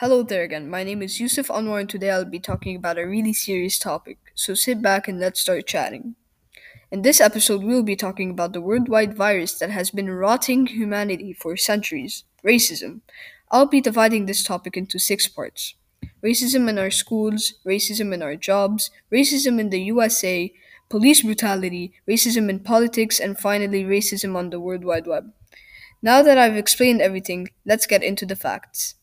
Hello there again. My name is Yusuf Anwar, and today I'll be talking about a really serious topic. So sit back and let's start chatting. In this episode, we'll be talking about the worldwide virus that has been rotting humanity for centuries racism. I'll be dividing this topic into six parts racism in our schools, racism in our jobs, racism in the USA, police brutality, racism in politics, and finally, racism on the World Wide Web. Now that I've explained everything, let's get into the facts.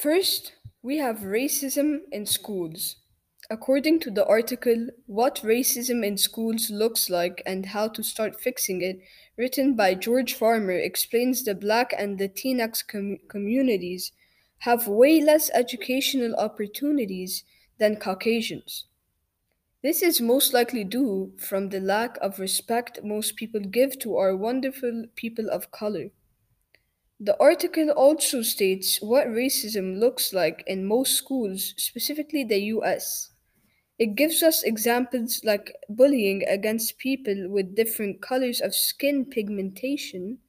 First, we have racism in schools. According to the article What Racism in Schools Looks Like and How to Start Fixing It, written by George Farmer, explains the black and Latinx com- communities have way less educational opportunities than Caucasians. This is most likely due from the lack of respect most people give to our wonderful people of color. The article also states what racism looks like in most schools, specifically the US. It gives us examples like bullying against people with different colors of skin pigmentation,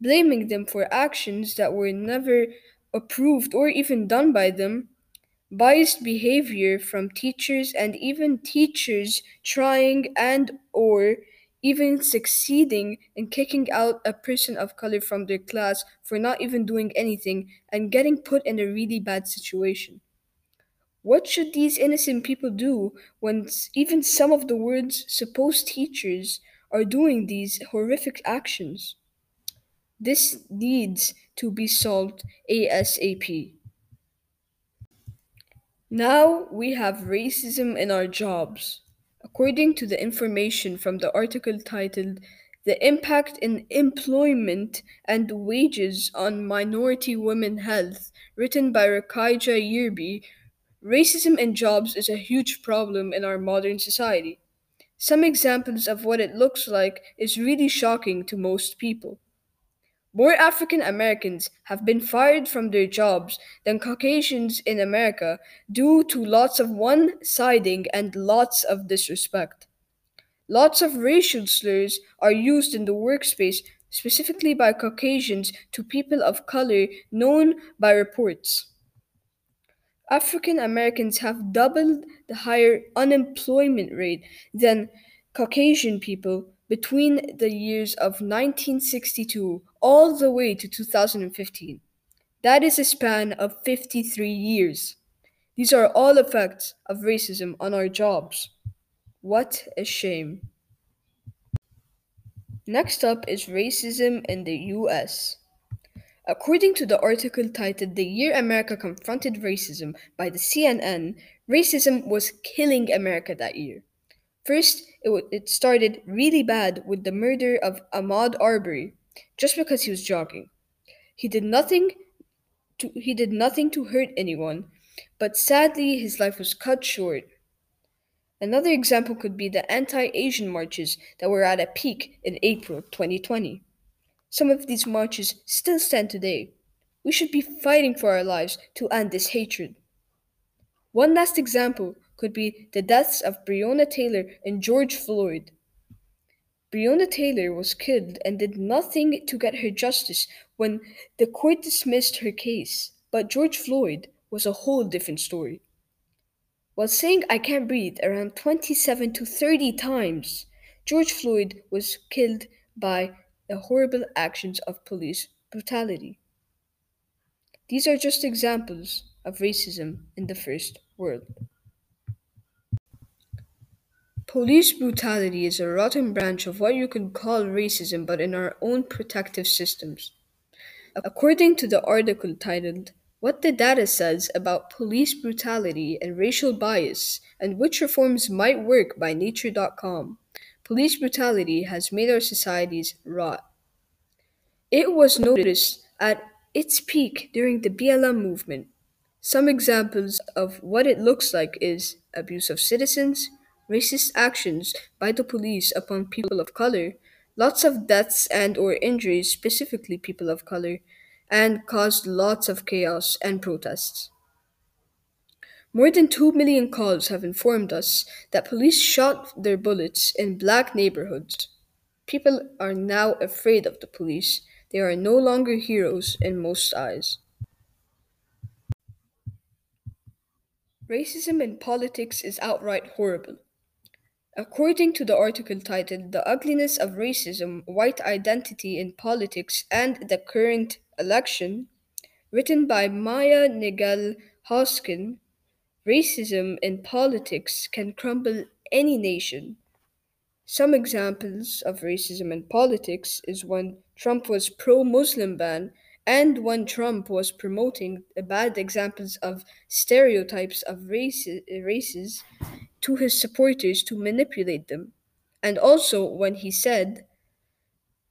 blaming them for actions that were never approved or even done by them, biased behavior from teachers and even teachers trying and or even succeeding in kicking out a person of color from their class for not even doing anything and getting put in a really bad situation. What should these innocent people do when even some of the world's supposed teachers are doing these horrific actions? This needs to be solved ASAP. Now we have racism in our jobs. According to the information from the article titled The Impact in Employment and Wages on Minority Women Health, written by Rakaija Yerbi, racism in jobs is a huge problem in our modern society. Some examples of what it looks like is really shocking to most people. More African Americans have been fired from their jobs than Caucasians in America due to lots of one siding and lots of disrespect. Lots of racial slurs are used in the workspace, specifically by Caucasians to people of color, known by reports. African Americans have doubled the higher unemployment rate than Caucasian people between the years of 1962 all the way to 2015. That is a span of 53 years. These are all effects of racism on our jobs. What a shame. Next up is racism in the US. According to the article titled The Year America Confronted Racism by the CNN, racism was killing America that year. First, it, wa- it started really bad with the murder of Ahmaud Arbery, just because he was jogging. He did nothing to, he did nothing to hurt anyone, but sadly his life was cut short. Another example could be the anti-Asian marches that were at a peak in April 2020. Some of these marches still stand today. We should be fighting for our lives to end this hatred. One last example could be the deaths of Breonna Taylor and George Floyd. Breonna Taylor was killed and did nothing to get her justice when the court dismissed her case, but George Floyd was a whole different story. While saying I can't breathe around 27 to 30 times, George Floyd was killed by the horrible actions of police brutality. These are just examples of racism in the first world. Police brutality is a rotten branch of what you could call racism, but in our own protective systems. According to the article titled What the Data Says About Police Brutality and Racial Bias and Which Reforms Might Work by Nature.com, police brutality has made our societies rot. It was noticed at its peak during the BLM movement. Some examples of what it looks like is abuse of citizens, racist actions by the police upon people of color, lots of deaths and or injuries specifically people of color, and caused lots of chaos and protests. More than 2 million calls have informed us that police shot their bullets in black neighborhoods. People are now afraid of the police. They are no longer heroes in most eyes. Racism in politics is outright horrible. According to the article titled The Ugliness of Racism, White Identity in Politics and the Current Election, written by Maya Nigel Hoskin, racism in politics can crumble any nation. Some examples of racism in politics is when Trump was pro-Muslim ban and when Trump was promoting bad examples of stereotypes of races, races to his supporters to manipulate them. And also when he said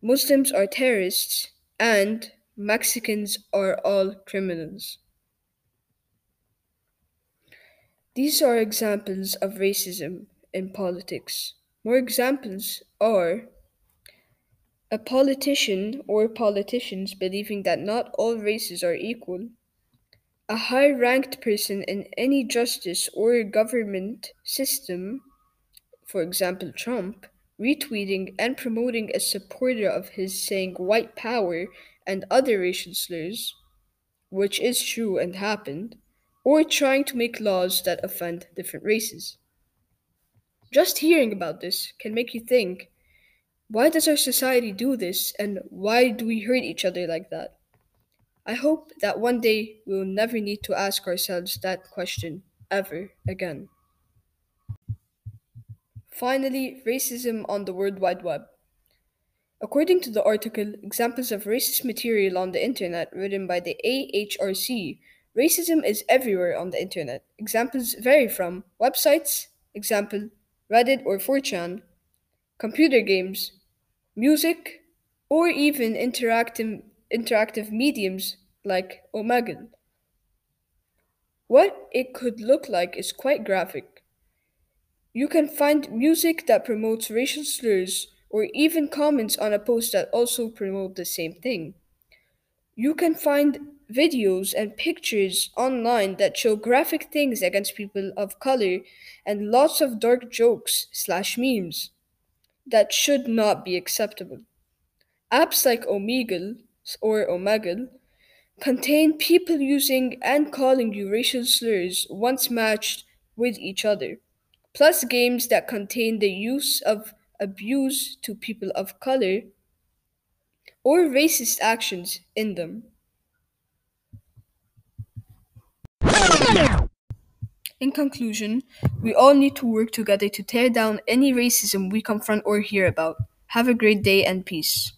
Muslims are terrorists and Mexicans are all criminals. These are examples of racism in politics. More examples are a politician or politicians believing that not all races are equal, a high ranked person in any justice or government system, for example, Trump, retweeting and promoting a supporter of his saying white power and other racial slurs, which is true and happened, or trying to make laws that offend different races. Just hearing about this can make you think why does our society do this and why do we hurt each other like that? I hope that one day we will never need to ask ourselves that question ever again. Finally, racism on the World Wide Web. According to the article, examples of racist material on the internet written by the AHRC, racism is everywhere on the internet. Examples vary from websites, example Reddit or 4chan, computer games, music, or even interactive, interactive mediums like Omegle. What it could look like is quite graphic. You can find music that promotes racial slurs or even comments on a post that also promote the same thing. You can find videos and pictures online that show graphic things against people of color and lots of dark jokes slash memes that should not be acceptable. Apps like Omegle or Omegle contain people using and calling you racial slurs once matched with each other, plus games that contain the use of abuse to people of color or racist actions in them. In conclusion, we all need to work together to tear down any racism we confront or hear about. Have a great day and peace.